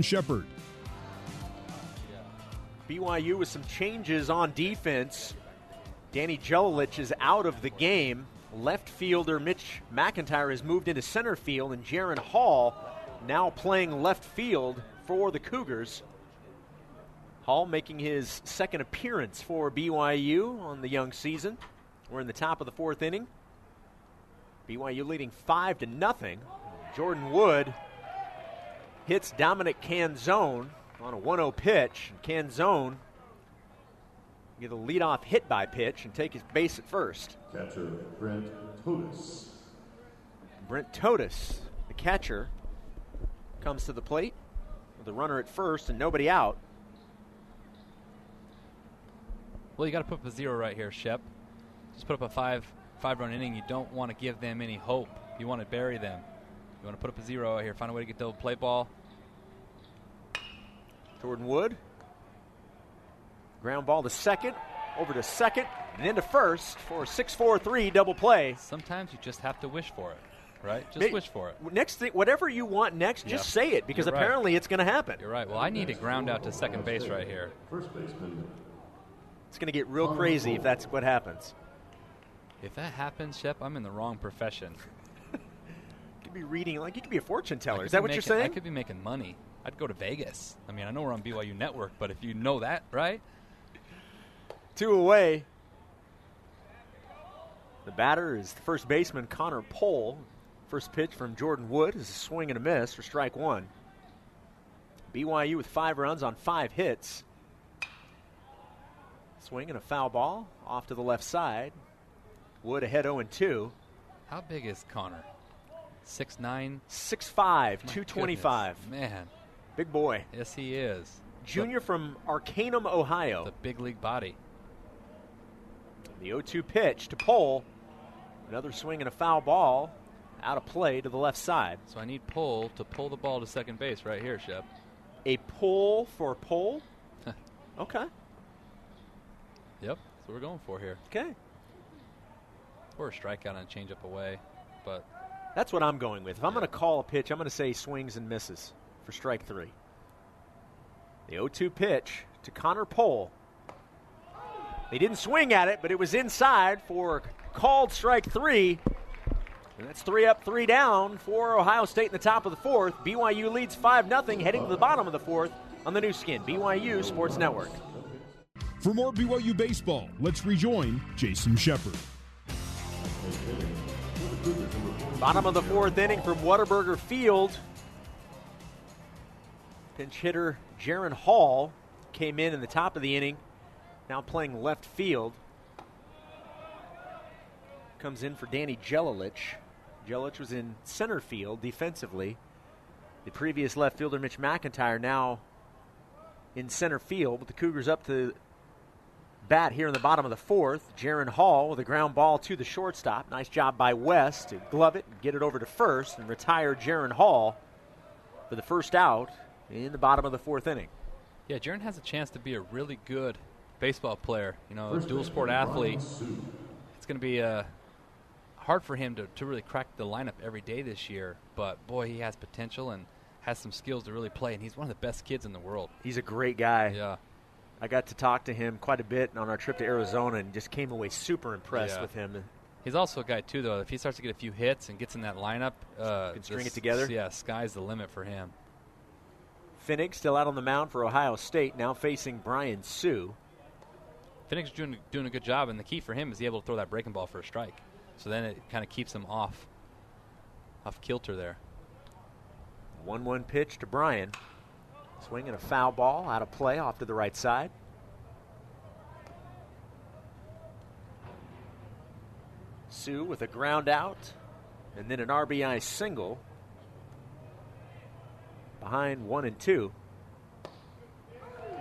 Shepard. BYU with some changes on defense. Danny Jelilich is out of the game. Left fielder Mitch McIntyre has moved into center field, and Jaren Hall now playing left field for the Cougars. Hall making his second appearance for BYU on the young season. We're in the top of the fourth inning. BYU leading five to nothing. Jordan Wood hits Dominic Canzone on a 1-0 pitch. Canzone get a leadoff hit by pitch and take his base at first. Catcher Brent Todys. Brent Todys, the catcher, comes to the plate with a runner at first and nobody out. Well, you got to put up a zero right here, Shep. Just put up a five five run inning. You don't want to give them any hope. You want to bury them. You want to put up a zero out here. Find a way to get the play ball. Jordan Wood. Ground ball to second, over to second, and into first for a 6 4 3 double play. Sometimes you just have to wish for it, right? Just Maybe, wish for it. Next thing, whatever you want next, yeah. just say it because You're apparently right. it's going to happen. You're right. Well, I need to ground out to second base right here. First baseman. It's going to get real crazy if that's what happens. If that happens, Shep, I'm in the wrong profession. Could be reading, like, you could be a fortune teller. Is that what making, you're saying? I could be making money. I'd go to Vegas. I mean, I know we're on BYU Network, but if you know that, right? Two away. The batter is the first baseman, Connor Pohl. First pitch from Jordan Wood is a swing and a miss for strike one. BYU with five runs on five hits. Swing and a foul ball off to the left side. Wood ahead 0 2. How big is Connor? 6'9? 6'5, 225. Goodness. Man. Big boy. Yes, he is. Junior the, from Arcanum, Ohio. The big league body. The 0 2 pitch to Pohl. Another swing and a foul ball out of play to the left side. So I need Pohl to pull the ball to second base right here, Shep. A pull for Pohl? okay. Yep, that's what we're going for here. Okay. Or a strikeout and a changeup away, but. That's what I'm going with. If I'm going to call a pitch, I'm going to say swings and misses for strike three. The 0 2 pitch to Connor Pohl. They didn't swing at it, but it was inside for called strike three. And that's three up, three down for Ohio State in the top of the fourth. BYU leads 5 0, heading to the bottom of the fourth on the Nu Skin, BYU Sports Network. For more BYU baseball, let's rejoin Jason Shepard. Bottom of the fourth inning from Whataburger Field. Pinch hitter Jaren Hall came in in the top of the inning, now playing left field. Comes in for Danny Jelilich. Jelilich was in center field defensively. The previous left fielder, Mitch McIntyre, now in center field, but the Cougars up to bat here in the bottom of the fourth. Jaren Hall with a ground ball to the shortstop. Nice job by West to glove it and get it over to first and retire Jaren Hall for the first out in the bottom of the fourth inning. Yeah, Jaren has a chance to be a really good baseball player. You know, a dual sport athlete. It's going to be uh, hard for him to, to really crack the lineup every day this year, but boy, he has potential and has some skills to really play, and he's one of the best kids in the world. He's a great guy. Yeah. I got to talk to him quite a bit on our trip to Arizona and just came away super impressed yeah. with him. He's also a guy too, though. If he starts to get a few hits and gets in that lineup, uh, can string it together. Yeah, sky's the limit for him. Pfennig still out on the mound for Ohio State, now facing Brian Sue. Pfennig's doing doing a good job, and the key for him is he able to throw that breaking ball for a strike. So then it kind of keeps him off off kilter there. One one pitch to Brian. Swinging a foul ball out of play off to the right side. Sue with a ground out and then an RBI single behind one and two.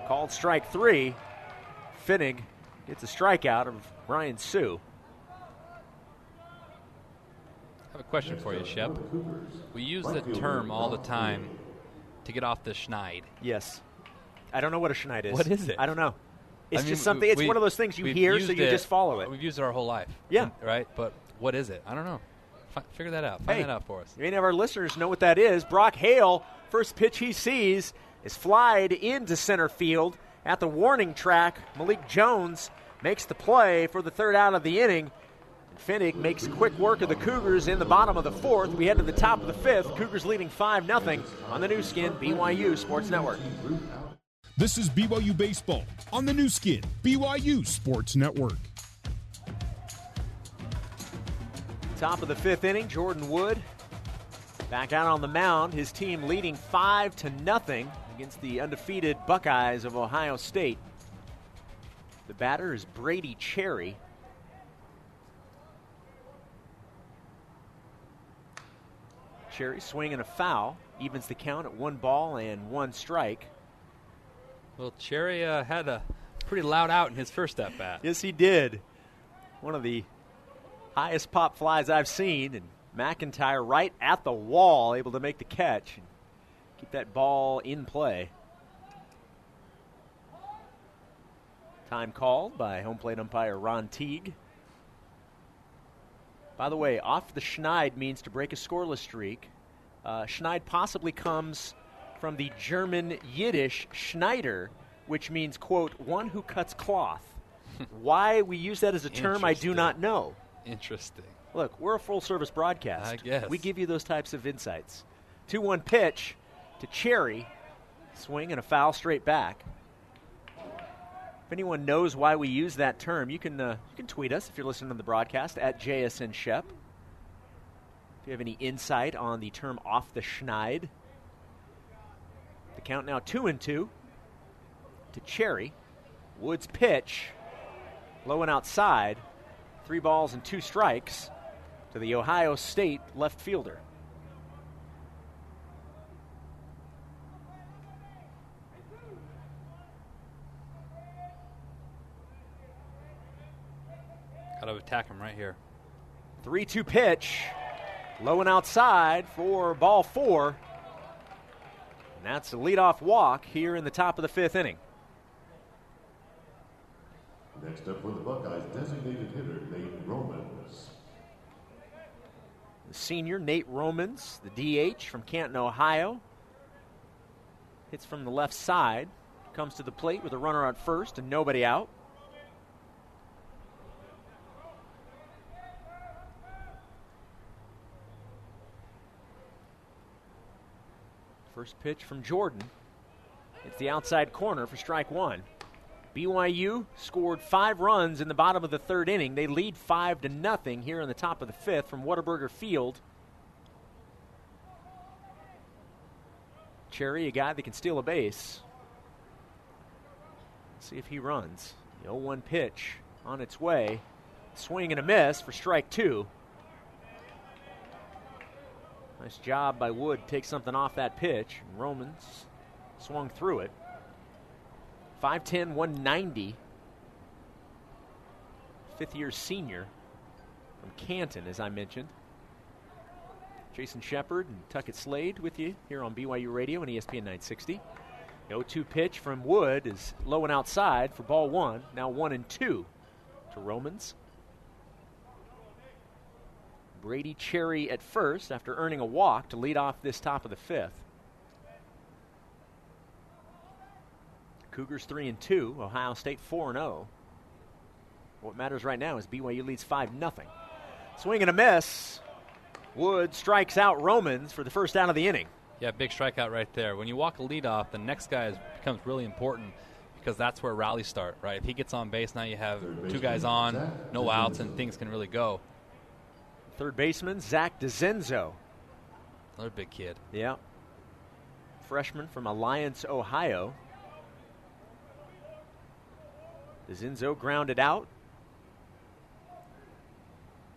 Called strike three. Pfennig gets a strikeout of Ryan Sue. I have a question for you, Shep. We use the term all the time to get off the schneid. Yes. I don't know what a schneid is. What is it? I don't know. It's I mean, just something. It's we, one of those things you hear, so you it, just follow it. We've used it our whole life. Yeah. Right. But what is it? I don't know. F- figure that out. Find Hey. that out for us. Many of our listeners know what that is. Brock Hale, first pitch he sees, is flied into center field at the warning track. Malik Jones makes the play for the third out of the inning. Pfennig makes quick work of the Cougars in the bottom of the fourth. We head to the top of the fifth. Cougars leading 5 0 on the Nu Skin, BYU Sports Network. This is BYU Baseball on the Nu Skin, BYU Sports Network. Top of the fifth inning, Jordan Wood back out on the mound. His team leading five to nothing against the undefeated Buckeyes of Ohio State. The batter is Brady Cherry. Cherry swinging a foul, evens the count at one ball and one strike. Well, Cherry uh, had a pretty loud out in his first at bat. Yes, he did. One of the highest pop flies I've seen, and McIntyre right at the wall, able to make the catch and keep that ball in play. Time called by home plate umpire Ron Teague. By the way, off the Schneid means to break a scoreless streak. Uh, Schneid possibly comes from the German Yiddish Schneider, which means, quote, one who cuts cloth. Why we use that as a term, I do not know. Interesting. Look, we're a full service broadcast. I guess. We give you those types of insights. 2 1 pitch to Cherry. Swing and a foul straight back. If anyone knows why we use that term, you can, uh, you can tweet us if you're listening to the broadcast at JSN Shep. If you have any insight on the term off the schneid. The count now 2 and 2 to Cherry. Woods pitch. Low and outside. Three balls and two strikes to the Ohio State left fielder. Attack him right here. 3 2 pitch. Low and outside for ball four. And that's the leadoff walk here in the top of the fifth inning. Next up for the Buckeyes, designated hitter Nate Romans. The senior, Nate Romans, the DH from Canton, Ohio. Hits from the left side. Comes to the plate with a runner on first and nobody out. First pitch from Jordan. It's the outside corner for strike one. BYU scored five runs in the bottom of the third inning. They lead five to nothing here in the top of the fifth from Whataburger Field. Cherry, a guy that can steal a base. See if he runs. The 0 1 pitch on its way. Swing and a miss for strike two. Nice job by Wood. Take something off that pitch. Romans swung through it. 5'10, 190. Fifth year senior from Canton, as I mentioned. Jason Shepard and Tuckett Slade with you here on BYU Radio and ESPN 960. The 0 2 pitch from Wood is low and outside for ball one. Now one and two to Romans. Brady Cherry at first after earning a walk to lead off this top of the fifth. Cougars 3 and 2, Ohio State 4 and 0. What matters right now is BYU leads 5 0. Swing and a miss. Wood strikes out Romans for the first out of the inning. Yeah, big strikeout right there. When you walk a lead off, the next guy is, becomes really important because that's where rallies start, right? If he gets on base, now you have two guys on, no outs, and things can really go. Third baseman, Zach DeZenzo. Another big kid. Yeah. Freshman from Alliance, Ohio. DeZenzo grounded out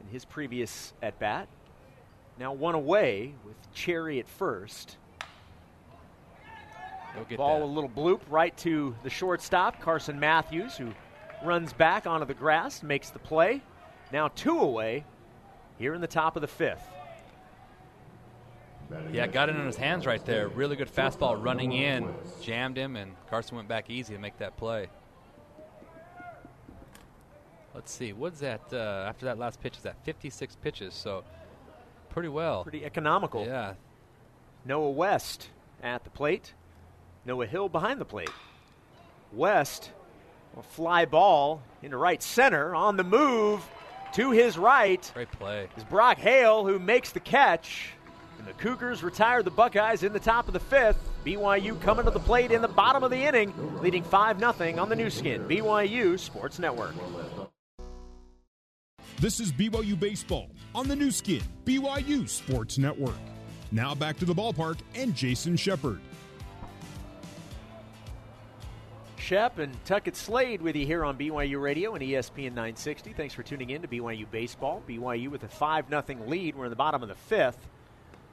in his previous at bat. Now one away with Cherry at first. Ball that. a little bloop right to the shortstop, Carson Matthews, who runs back onto the grass, makes the play. Now two away here in the top of the fifth. Yeah, got it in his hands right there. Really good fastball running in, jammed him, and Carson went back easy to make that play. Let's see, what's that? Uh, after that last pitch, is that 56 pitches? So pretty well. Pretty economical. Yeah. Noah West at the plate. Noah Hill behind the plate. West, a fly ball into right center on the move to his right. Great play. Is Brock Hale who makes the catch. And the Cougars retire the Buckeyes in the top of the fifth. BYU coming to the plate in the bottom of the inning, leading 5 0 on the Nu Skin, BYU Sports Network. This is BYU Baseball on the Nu Skin, BYU Sports Network. Now back to the ballpark and Jason Shepard. Shep and Tuckett Slade with you here on BYU Radio and ESPN 960. Thanks for tuning in to BYU Baseball. BYU with a 5 0 lead. We're in the bottom of the fifth.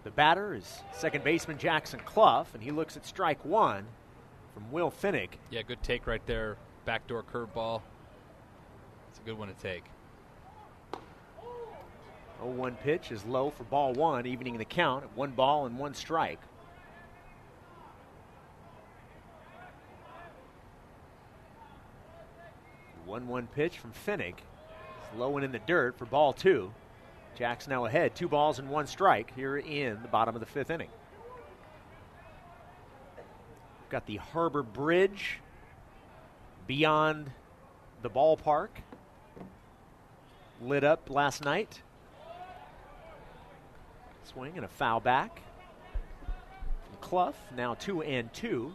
The batter is second baseman Jackson Cluff, and he looks at strike one from Will Pfennig. Yeah, good take right there. Backdoor curveball. It's a good one to take. 0 1 pitch is low for ball one, evening the count at one ball and one strike. One one pitch from Pfennig. It's low and in the dirt for ball two. Jack's now ahead, two balls and one strike here in the bottom of the fifth inning. Got the Harbor Bridge beyond the ballpark lit up last night. Swing and a foul back Cluff. Now two and two.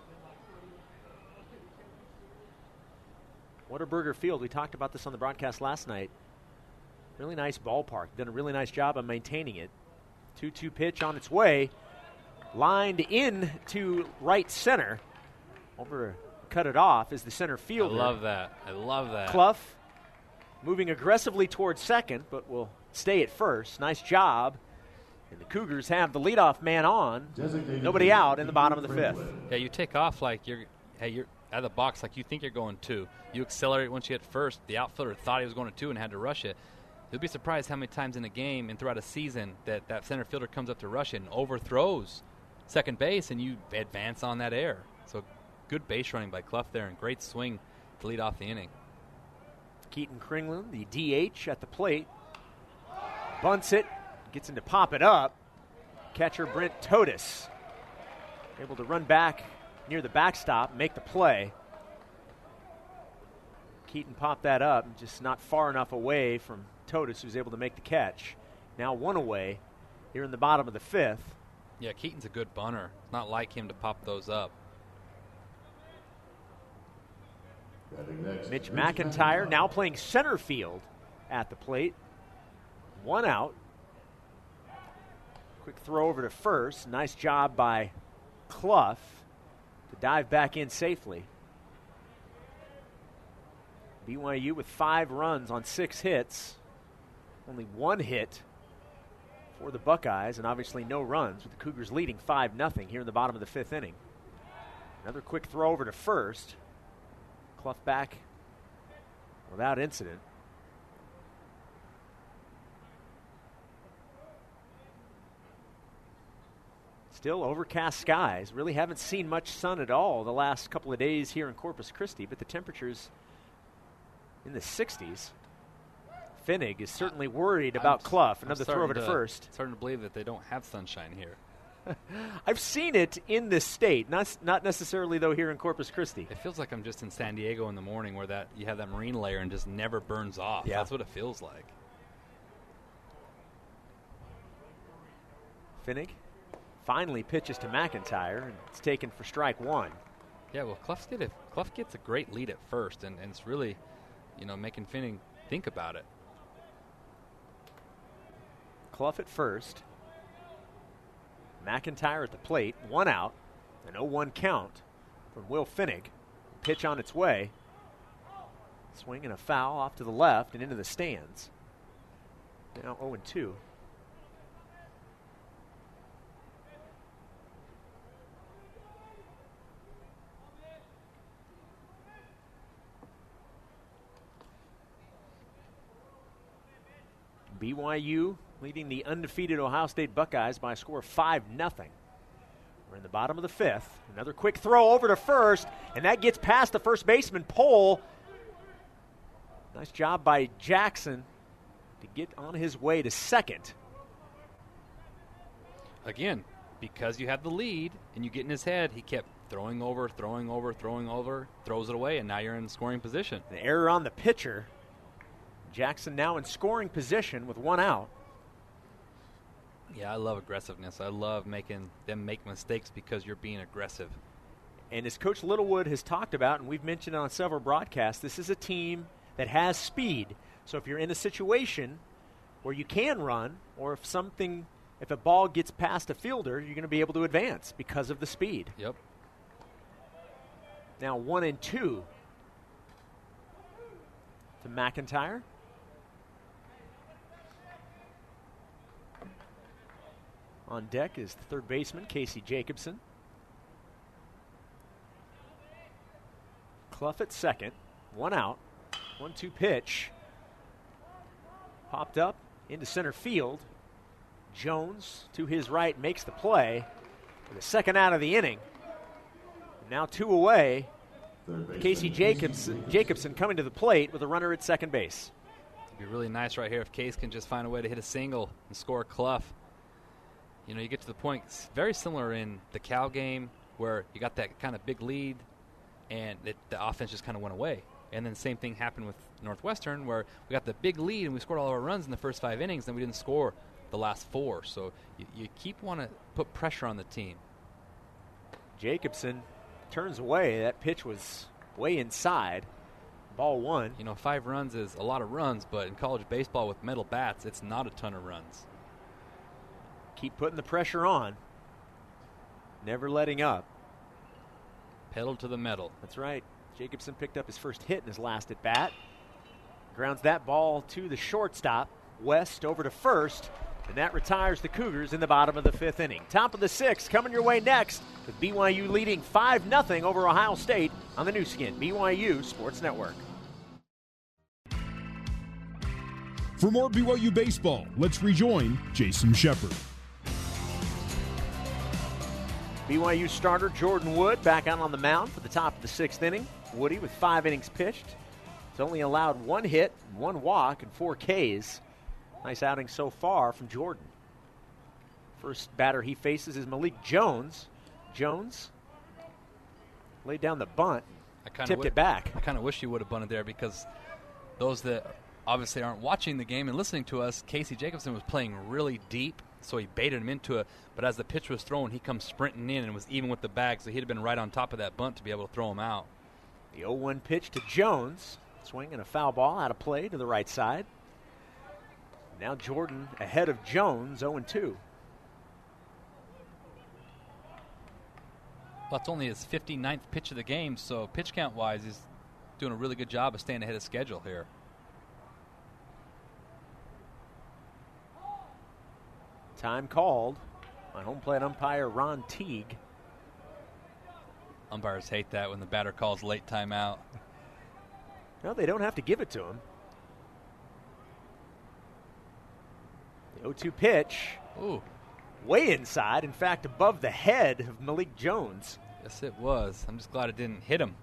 Whataburger Field, we talked about this on the broadcast last night. Really nice ballpark. Done a really nice job of maintaining it. 2 2 pitch on its way. Lined in to right center. Over, cut it off is the center fielder. I love that. I love that. Cluff moving aggressively towards second, but will stay at first. Nice job. And the Cougars have the leadoff man on. Designated Nobody out in the bottom of the fifth. Yeah, you take off like you're, hey, you're out of the box like you think you're going two. You accelerate once you hit first. The outfielder thought he was going to two and had to rush it. You'll be surprised how many times in a game and throughout a season that that center fielder comes up to rush it and overthrows second base, and you advance on that air. So good base running by Cluff there, and great swing to lead off the inning. Keaton Kringlen, the DH at the plate, bunts it, gets him to pop it up. Catcher Brent Todys able to run back near the backstop, make the play. Keaton popped that up, just not far enough away from Todys, who's able to make the catch. Now one away here in the bottom of the fifth. Yeah, Keaton's a good bunter. It's not like him to pop those up. Mitch McIntyre now playing center field at the plate. One out. Quick throw over to first. Nice job by Cluff to dive back in safely. BYU with five runs on six hits. Only one hit for the Buckeyes, and obviously no runs, with the Cougars leading 5 0 here in the bottom of the fifth inning. Another quick throw over to first. Cluff back without incident. Still overcast skies. Really haven't seen much sun at all the last couple of days here in Corpus Christi, but the temperatures in the 60s. Pfennig is certainly worried about I'm- Cluff. Another throw over to, first. Starting to believe that they don't have sunshine here. I've seen it in this state, not not necessarily though here in Corpus Christi. It feels like I'm just in San Diego in the morning where that you have that marine layer and just never burns off. Yeah. That's what it feels like. Pfennig finally pitches to McIntyre, and it's taken for strike one. Yeah, well, Cluff's get a, Cluff gets a great lead at first, and, and it's really, you know, making Pfennig think about it. Cluff at first. McIntyre at the plate, one out, an 0 1 count from Will Pfennig. Pitch on its way. Swing and a foul off to the left and into the stands. Now 0 2. BYU leading the undefeated Ohio State Buckeyes by a score of 5 0. We're in the bottom of the fifth. Another quick throw over to first, and that gets past the first baseman, Pohl. Nice job by Jackson to get on his way to second. again, because you have the lead and you get in his head, he kept throwing over, throwing over, throwing over, throws it away, and now you're in scoring position. The error on the pitcher. Jackson now in scoring position with one out. Yeah, I love aggressiveness. I love making them make mistakes because you're being aggressive. And as Coach Littlewood has talked about, and we've mentioned on several broadcasts, this is a team that has speed. So if you're in a situation where you can run, or if something, if a ball gets past a fielder, you're going to be able to advance because of the speed. Yep. Now one and two to McIntyre. On deck is the third baseman, Casey Jacobson. Cluff at second. One out. One two pitch. Popped up into center field. Jones to his right makes the play. The second out of the inning. Now two away. Casey Jacobson, Jacobson coming to the plate with a runner at second base. It'd be really nice right here if Case can just find a way to hit a single and score Cluff. You know, you get to the point, it's very similar in the Cal game where you got that kind of big lead and it, the offense just kind of went away. And then the same thing happened with Northwestern where we got the big lead and we scored all our runs in the first five innings, and we didn't score the last four. So you, you keep want to put pressure on the team. Jacobson turns away. That pitch was way inside. Ball one. You know, five runs is a lot of runs, but in college baseball with metal bats, it's not a ton of runs. Keep putting the pressure on. Never letting up. Pedal to the metal. That's right. Jacobson picked up his first hit in his last at bat. Grounds that ball to the shortstop. West over to first. And that retires the Cougars in the bottom of the fifth inning. Top of the sixth coming your way next with BYU leading 5 0 over Ohio State on the Nu Skin, BYU Sports Network. For more BYU baseball, let's rejoin Jason Shepard. BYU starter Jordan Wood back out on the mound for the top of the sixth inning. Woody with five innings pitched. He's only allowed one hit, one walk, and four Ks. Nice outing so far from Jordan. First batter he faces is Malik Jones. Jones laid down the bunt, I tipped wi- it back. I kind of wish you would have bunted there because those that obviously aren't watching the game and listening to us, Casey Jacobson was playing really deep, so he baited him into it. But as the pitch was thrown, he comes sprinting in and was even with the bag, so he'd have been right on top of that bunt to be able to throw him out. The 0 1 pitch to Jones. Swing and a foul ball out of play to the right side. Now Jordan ahead of Jones, 0 2. Well, it's only his 59th pitch of the game, so pitch count wise, he's doing a really good job of staying ahead of schedule here. Time called by home plate umpire Ron Teague. Umpires hate that when the batter calls late timeout. No, they don't have to give it to him. The 0 2 pitch, Ooh, way inside, in fact, above the head of Malik Jones. yes, it was. I'm just glad it didn't hit him.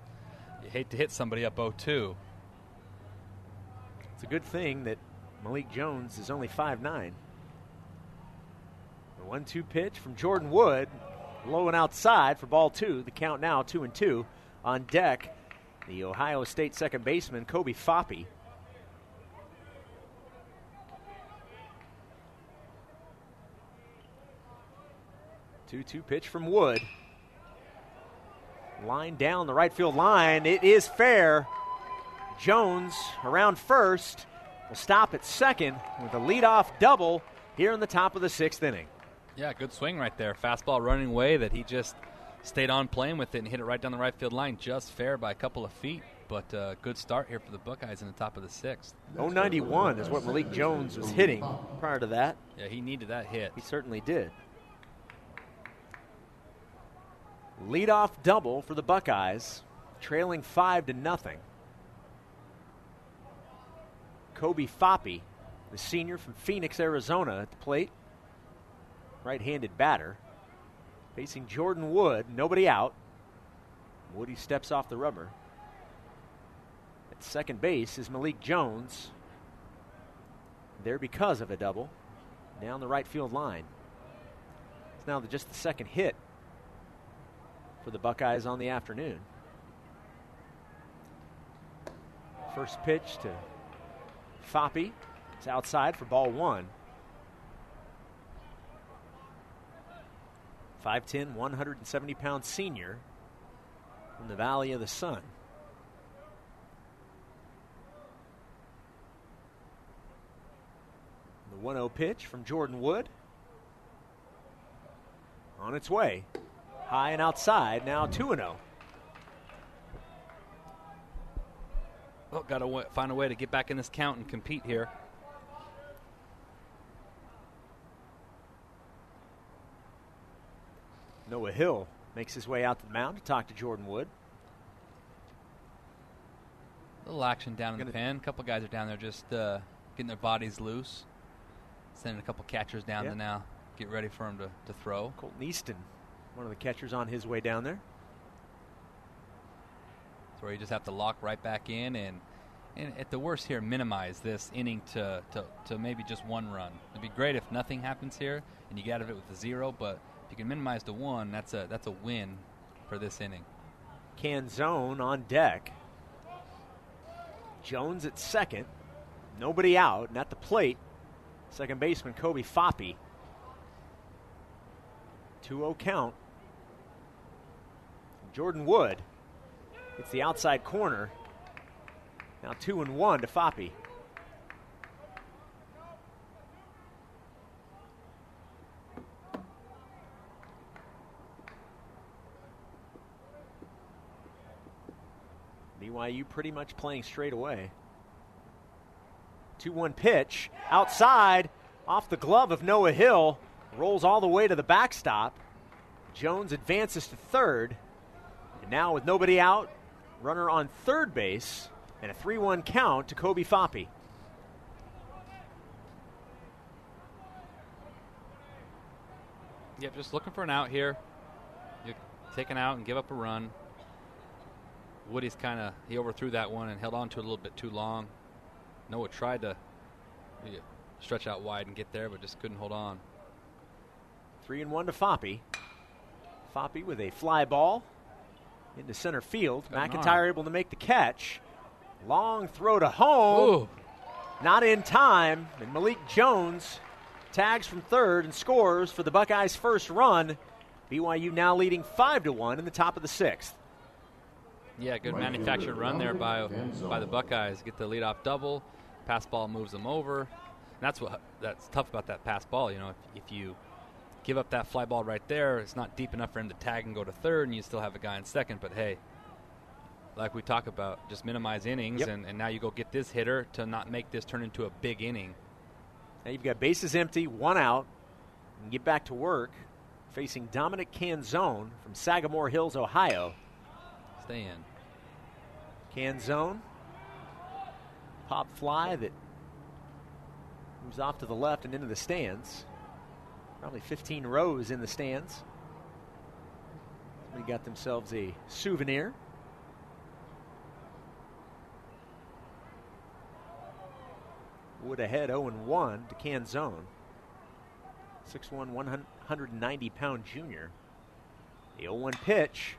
You hate to hit somebody up 0-2. It's a good thing that Malik Jones is only 5'9. The 1 2 pitch from Jordan Wood, low and outside for ball two. The count now 2 and 2. On deck, the Ohio State second baseman, Kobe Foppe. Two-two pitch from Wood. Line down the right field line. It is fair. Jones around first will stop at second with a leadoff double here in the top of the sixth inning. Yeah, good swing right there. Fastball running away that he just stayed on playing with it and hit it right down the right field line, just fair by a couple of feet. But uh, good start here for the Buckeyes in the top of the sixth. 091 is what Malik Jones was hitting prior to that. Yeah, he needed that hit. He certainly did. Leadoff double for the Buckeyes, trailing five to nothing. Kobe Foppe, the senior from Phoenix, Arizona, at the plate. Right-handed batter, facing Jordan Wood. Nobody out. Woody steps off the rubber. At second base is Malik Jones. There because of a double down the right field line. It's now just the second hit for the Buckeyes on the afternoon. First pitch to Foppe. It's outside for ball one. 5'10, 170 pound senior from the Valley of the Sun. The 1 0 pitch from Jordan Wood. On its way. High and outside, now 2 0. Well, got to w- find a way to get back in this count and compete here. Hill makes his way out to the mound to talk to Jordan Wood. A little action down in the pen. A couple guys are down there just uh, getting their bodies loose. Sending a couple catchers down Yeah. to now get ready for him to, to throw. Colton Easton, one of the catchers on his way down there. So where you just have to lock right back in and, and at the worst here, minimize this inning to, to, to maybe just one run. It'd be great if nothing happens here and you get out of it with a zero, but you can minimize to one, that's a that's a win for this inning. Canzone on deck. Jones at second. Nobody out. At the plate, second baseman Kobe Foppe. 2 0 count. Jordan Wood. It's the outside corner. Now 2 and 1 to Foppe. BYU pretty much playing straight away. 2 1 pitch outside off the glove of Noah Hill. Rolls all the way to the backstop. Jones advances to third. And now, with nobody out, runner on third base, and a 3 1 count to Kobe Foppe. Yep, just looking for an out here. You take an out and give up a run. Woody's kind of he overthrew that one and held on to it a little bit too long. Noah tried to stretch out wide and get there, but just couldn't hold on. Three and one to Foppe. Foppe with a fly ball into center field. McIntyre able to make the catch. Long throw to home. Ooh, Not in time. And Malik Jones tags from third and scores for the Buckeyes' first run. BYU now leading five to one in the top of the sixth. Yeah, good Right manufactured run there by by the Buckeyes. Get the leadoff double. Pass ball moves them over. And that's what that's tough about that pass ball. You know, if, if you give up that fly ball right there, it's not deep enough for him to tag and go to third, and you still have a guy in second. But hey, like we talk about, just minimize innings, Yep. and, and now you go get this hitter to not make this turn into a big inning. Now you've got bases empty, one out, and get back to work facing Dominic Canzone from Sagamore Hills, Ohio. Stay in. Canzone, pop fly that moves off to the left and into the stands. Probably 15 rows in the stands. Somebody got themselves a souvenir. Wood ahead 0 1 to Can Canzone. 6'1, 190 pound junior. The 0 1 pitch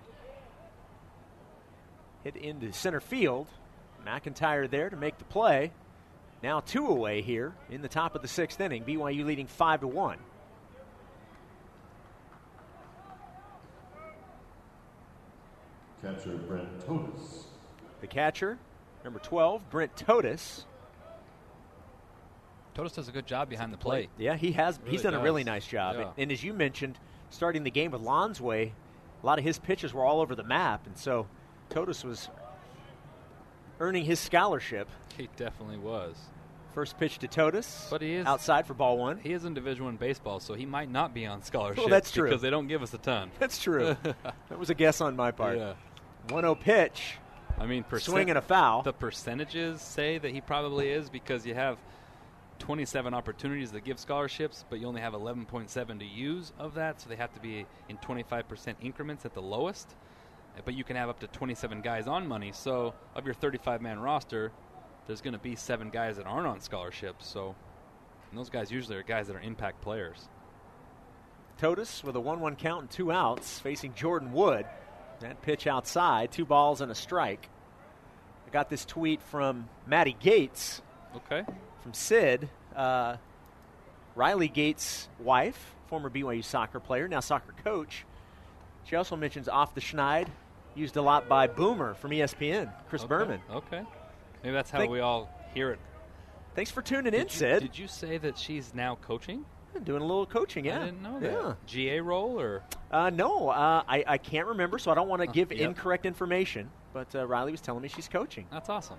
hit into center field. McIntyre there to make the play. Now two away here in the top of the sixth inning. BYU leading five to one. Catcher Brent Todys. The catcher, number 12, Brent Todys. Todys does a good job behind the plate. Yeah, he has. Really he's done a really nice job. Yeah. And, and as you mentioned, starting the game with Lonsway, a lot of his pitches were all over the map, and so Todys was earning his scholarship. He definitely was. First pitch to Todys, But he is- outside for ball one. He is in Division One baseball, so he might not be on scholarship. that's true. because they don't give us a ton. That's true. that was a guess on my part. Yeah. 1-0 pitch, I mean, percent- swing and a foul. The percentages say that he probably is because you have 27 opportunities that give scholarships, but you only have 11.7 to use of that, so they have to be in 25% increments at the lowest. But you can have up to 27 guys on money. So of your 35 man roster, there's going to be seven guys that aren't on scholarships. So and those guys usually are guys that are impact players. Todys with a 1 1 count and two outs facing Jordan Wood. That pitch outside, two balls and a strike. I got this tweet from Maddie Gates. Okay. From Sid. Uh, Riley Gates' wife, former BYU soccer player, now soccer coach. She also mentions off the schneid, used a lot by Boomer from ESPN, Chris okay. Berman. Okay. Maybe that's how Think- we all hear it. Thanks for tuning Did in, you, Sid. Did you say that she's now coaching? Doing a little coaching, yeah. I didn't know that. Yeah. GA role or Uh, no, uh, I, I can't remember, so I don't want to give yep. incorrect information. But uh, Riley was telling me she's coaching. that's awesome.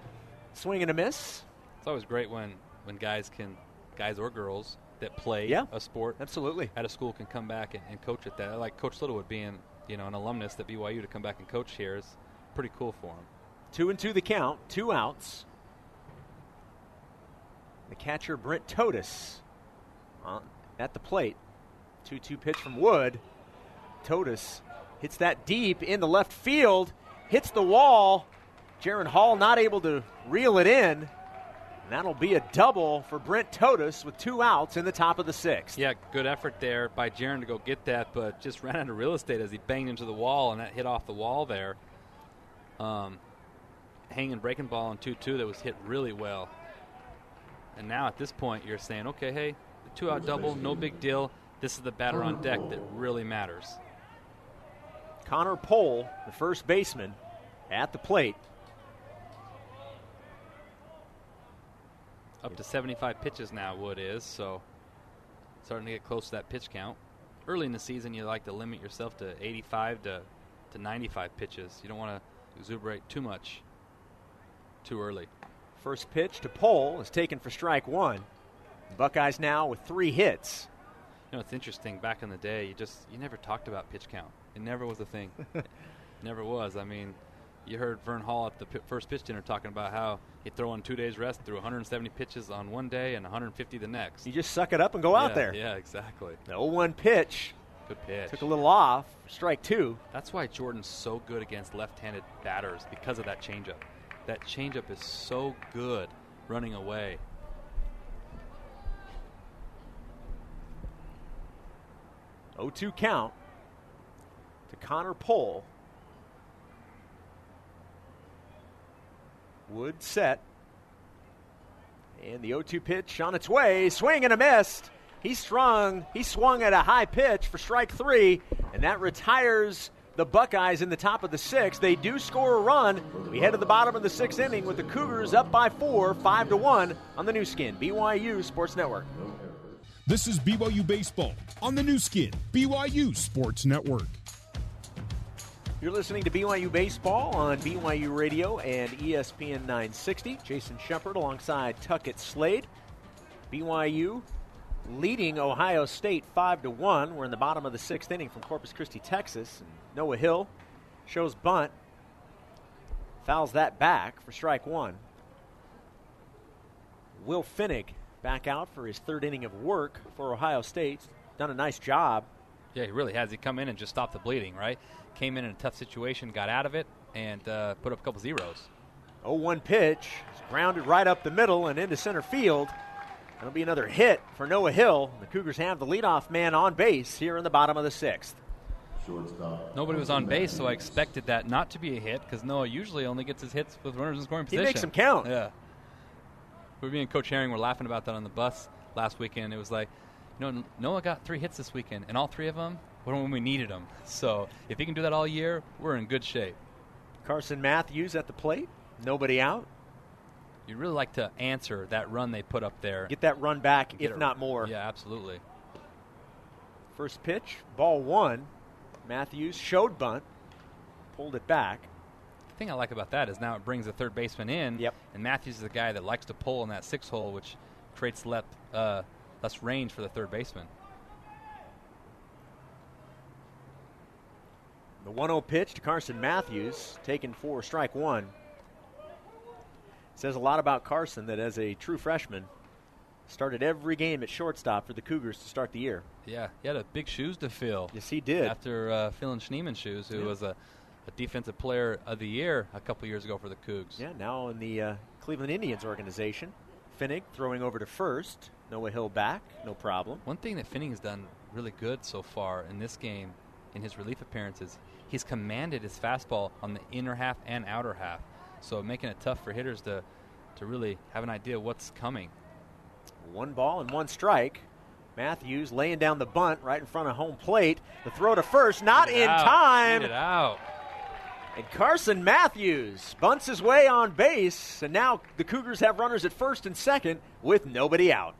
Swing and a miss. It's always great when when guys can, guys or girls that play Yeah. a sport Absolutely. at a school can come back and, and coach at that. I like Coach Littlewood being you know an alumnus at BYU to come back and coach here is pretty cool for him. Two and two the count, two outs. The catcher, Brent Todys, on, at the plate. 2 2 pitch from Wood. Todys hits that deep in the left field, hits the wall. Jaren Hall not able to reel it in. And that'll be a double for Brent Todys with two outs in the top of the sixth. Yeah, good effort there by Jaren to go get that, but just ran out of real estate as he banged into the wall, and that hit off the wall there. Um, hanging breaking ball on 2 2 that was hit really well. And now at this point, you're saying, okay, hey, the two out double, no big deal. This is the batter on deck that really matters. Connor Pohl, the first baseman, at the plate. Up to 75 pitches now, Wood is, so starting to get close to that pitch count. Early in the season, you like to limit yourself to 85 to, to 95 pitches. You don't want to exuberate too much too early. First pitch to Pohl is taken for strike one. Buckeyes now with three hits. You know, it's interesting. Back in the day, you just you never talked about pitch count. It never was a thing. never was. I mean, you heard Vern Law at the p- first pitch dinner talking about how he'd throw on two days rest, threw 170 pitches on one day and 150 the next. You just suck it up and go out there. Yeah, exactly. The 0 1 pitch Good pitch. took a little off. Strike two. That's why Jordan's so good against left-handed batters because of that changeup. That changeup is so good running away. Oh two count to Connor Pohl. Wood set. And the 0 2 pitch on its way. Swing and a miss. He strung. He swung at a high pitch for strike three, and that retires the Buckeyes in the top of the sixth. They do score a run. We head to the bottom of the sixth inning with the Cougars up by four, five to one on the Nu Skin. BYU Sports Network. This is BYU Baseball on the Nu Skin, BYU Sports Network. You're listening to BYU Baseball on BYU Radio and ESPN 960. Jason Shepard alongside Tuckett Slade. BYU leading Ohio State 5 to 1. We're in the bottom of the sixth inning from Corpus Christi, Texas. Noah Hill shows bunt. Fouls that back for strike one. Will Pfennig back out for his third inning of work for Ohio State. Done a nice job. Yeah, he really has. He come in and just stopped the bleeding, right? Came in in a tough situation, got out of it, and uh, put up a couple zeros. 0 1 pitch. It's grounded right up the middle and into center field. That'll be another hit for Noah Hill. The Cougars have the leadoff man on base here in the bottom of the sixth. Shortstop. Nobody was on base, so I expected that not to be a hit because Noah usually only gets his hits with runners in scoring position. He position. makes them count. Yeah. We, me and Coach Herring were laughing about that on the bus last weekend. It was like, you know, Noah got three hits this weekend, and all three of them were when we needed them. So if he can do that all year, we're in good shape. Carson Matthews at the plate. Nobody out. You'd really like to answer that run they put up there. Get that run back, if it- not more. Yeah, absolutely. First pitch, ball one. Matthews showed bunt, pulled it back. The thing I like about that is now it brings the third baseman in. Yep. And Matthews is the guy that likes to pull in that six hole, which creates uh, less range for the third baseman. The 1 0 pitch to Carson Matthews, taken for strike one. Says a lot about Carson that as a true freshman, started every game at shortstop for the Cougars to start the year. Yeah, he had a big shoes to fill. Yes, he did. After uh, filling Schneemann's shoes, who Yeah. was a, a defensive player of the year a couple years ago for the Cougs. Yeah, now in the uh, Cleveland Indians organization. Pfennig throwing over to first. Noah Hill back, no problem. One thing that Pfennig has done really good so far in this game in his relief appearances. He's commanded his fastball on the inner half and outer half, so making it tough for hitters to to really have an idea what's coming. One ball and one strike. Matthews laying down the bunt right in front of home plate. The throw to first, not in out. time. Get it out. And Carson Matthews bunts his way on base, and now the Cougars have runners at first and second with nobody out.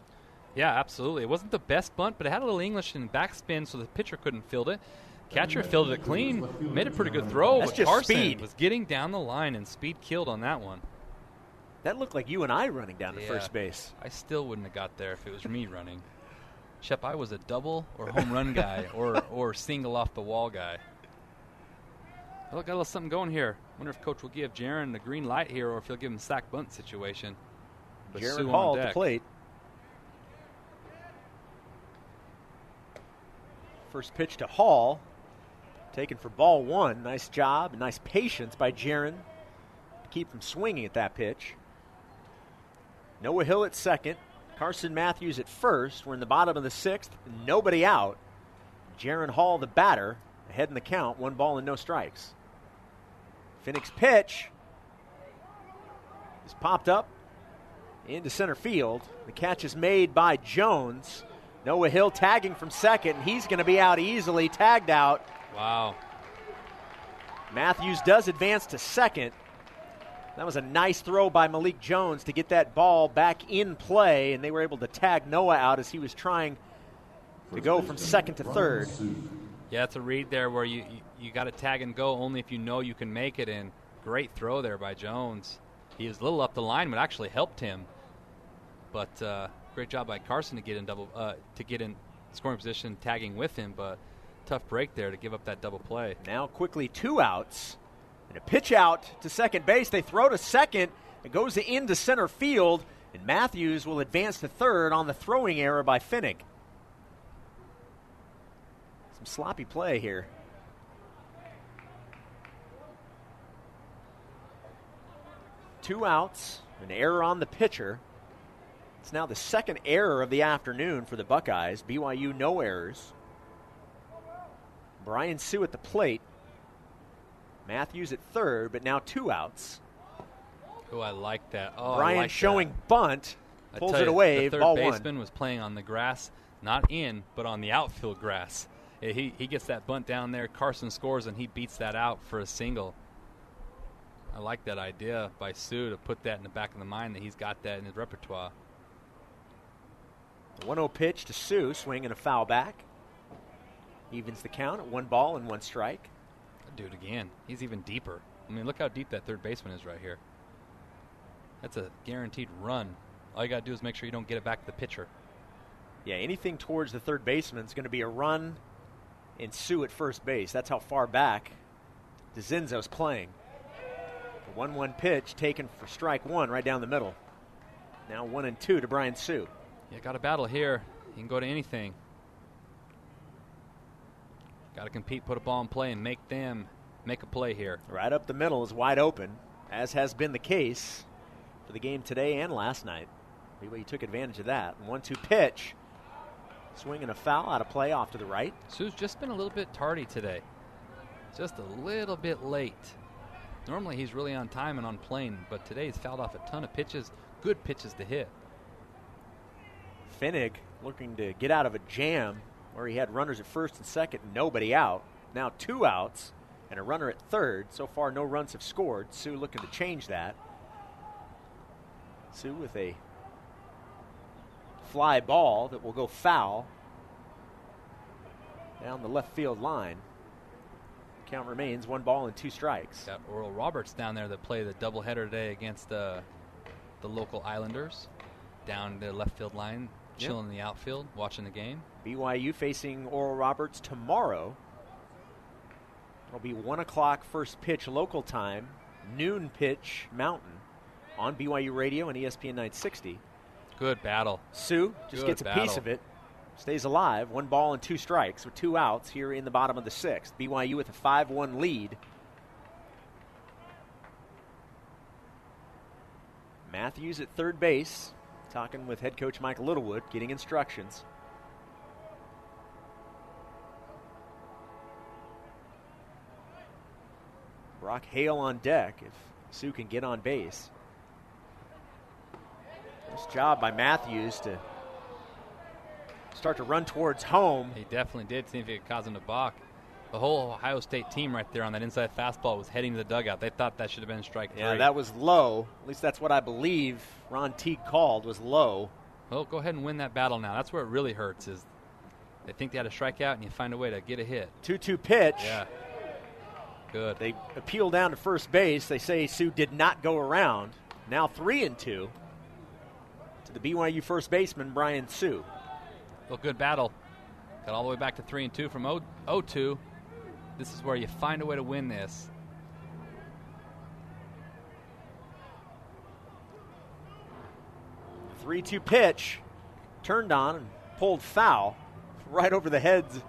Yeah, absolutely. It wasn't the best bunt, but it had a little English and backspin, so the pitcher couldn't field it. Catcher fielded it clean, made a pretty good throw. That's just Carson speed. was getting down the line, and speed killed on that one. That looked like you and I running down to Yeah. first base. I still wouldn't have got there if it was me running. Shep, I was a double or home run guy or, or single off the wall guy. Well, got a little something going here. Wonder if coach will give Jaren the green light here or if he'll give him sack bunt situation. Jaren Hall at the plate. First pitch to Hall. Taken for ball one. Nice job nice patience by Jaren to keep from swinging at that pitch. Noah Hill at second. Carson Matthews at first. We're in the bottom of the sixth. Nobody out. Jaren Hall, the batter, ahead in the count. One ball and no strikes. Pfennig's pitch is popped up into center field. The catch is made by Jones. Noah Hill tagging from second. He's going to be out easily, tagged out. Wow. Matthews does advance to second. That was a nice throw by Malik Jones to get that ball back in play, and they were able to tag Noah out as he was trying to go from second to third. Yeah, it's a read there where you, you, you got to tag and go only if you know you can make it. And great throw there by Jones. He was a little up the line, but actually helped him. But uh, great job by Carson to get in double uh, to get in scoring position, tagging with him. But tough break there to give up that double play. Now quickly two outs and a pitch out to second base. They throw to second. It goes into center field, and Matthews will advance to third on the throwing error by Pfennig. Some sloppy play here. Two outs, an error on the pitcher. It's now the second error of the afternoon for the Buckeyes. BYU no errors. Brian Sue at the plate. Matthews at third, but now two outs. Oh, I like that. Oh, Brian like showing that. bunt, pulls it you, away, The third ball baseman one. was playing on the grass, not in, but on the outfield grass. He he gets that bunt down there. Carson scores, and he beats that out for a single. I like that idea by Sue to put that in the back of the mind that he's got that in his repertoire. 1 0 pitch to Sue, swing and a foul back. Evens the count at one ball and one strike. Do it again. He's even deeper. I mean, look how deep that third baseman is right here. That's a guaranteed run. All you got to do is make sure you don't get it back to the pitcher. Yeah, anything towards the third baseman is going to be a run and Sue at first base. That's how far back DeZenzo's playing. The 1 1 pitch taken for strike one right down the middle. Now 1 and 2 to Brian Sue. You got a battle here. You can go to anything. Got to compete, put a ball in play, and make them make a play here. Right up the middle is wide open, as has been the case for the game today and last night. BYU took advantage of that. One two pitch. Swing and a foul out of play off to the right. Sue's just been a little bit tardy today. Just a little bit late. Normally he's really on time and on plane, but today he's fouled off a ton of pitches, good pitches to hit. Pfennig looking to get out of a jam where he had runners at first and second, nobody out. Now two outs and a runner at third. So far, no runs have scored. Sue looking to change that. Sue with a fly ball that will go foul down the left field line. Count remains one ball and two strikes. Got Oral Roberts down there that played the doubleheader today against uh, the local Islanders down the left field line, Chilling in the outfield, watching the game. BYU facing Oral Roberts tomorrow. It'll be 1 o'clock first pitch local time, noon pitch mountain on BYU Radio and ESPN 960. Good battle. Sue just Good gets a piece of it, stays alive, one ball and two strikes with two outs here in the bottom of the sixth. BYU with a 5 1 lead. Matthews at third base, talking with head coach Mike Littlewood, getting instructions. Brock Hale on deck if Sue can get on base. Nice job by Matthews to start to run towards home. He definitely did. Seems to be causing him to balk. The whole Ohio State team right there on that inside fastball was heading to the dugout. They thought that should have been strike Yeah, three. that was low. At least that's what I believe Ron Teague called was low. Well, go ahead and win that battle now. That's where it really hurts. Is they think they had a strikeout and you find a way to get a hit. 2 2 pitch. Yeah. Good. They appeal down to first base. They say Sue did not go around. Now 3 and 2 to the BYU first baseman, Brian Sue. Well, good battle. Got all the way back to three and two from 0 2. This is where you find a way to win this. Three two pitch, turned on and pulled foul, right over the heads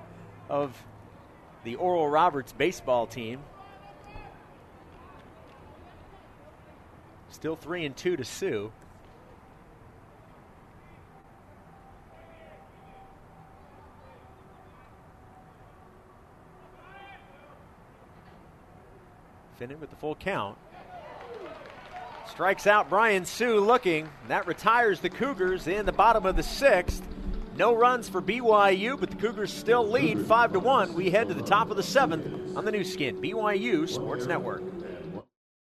of the Oral Roberts baseball team. Still three and two to Sue. Pfennig with the full count. Strikes out Brian Sue looking. That retires the Cougars in the bottom of the sixth. No runs for BYU, but the Cougars still lead 5 to 1. We head to the top of the seventh on the Nu Skin, BYU Sports Network.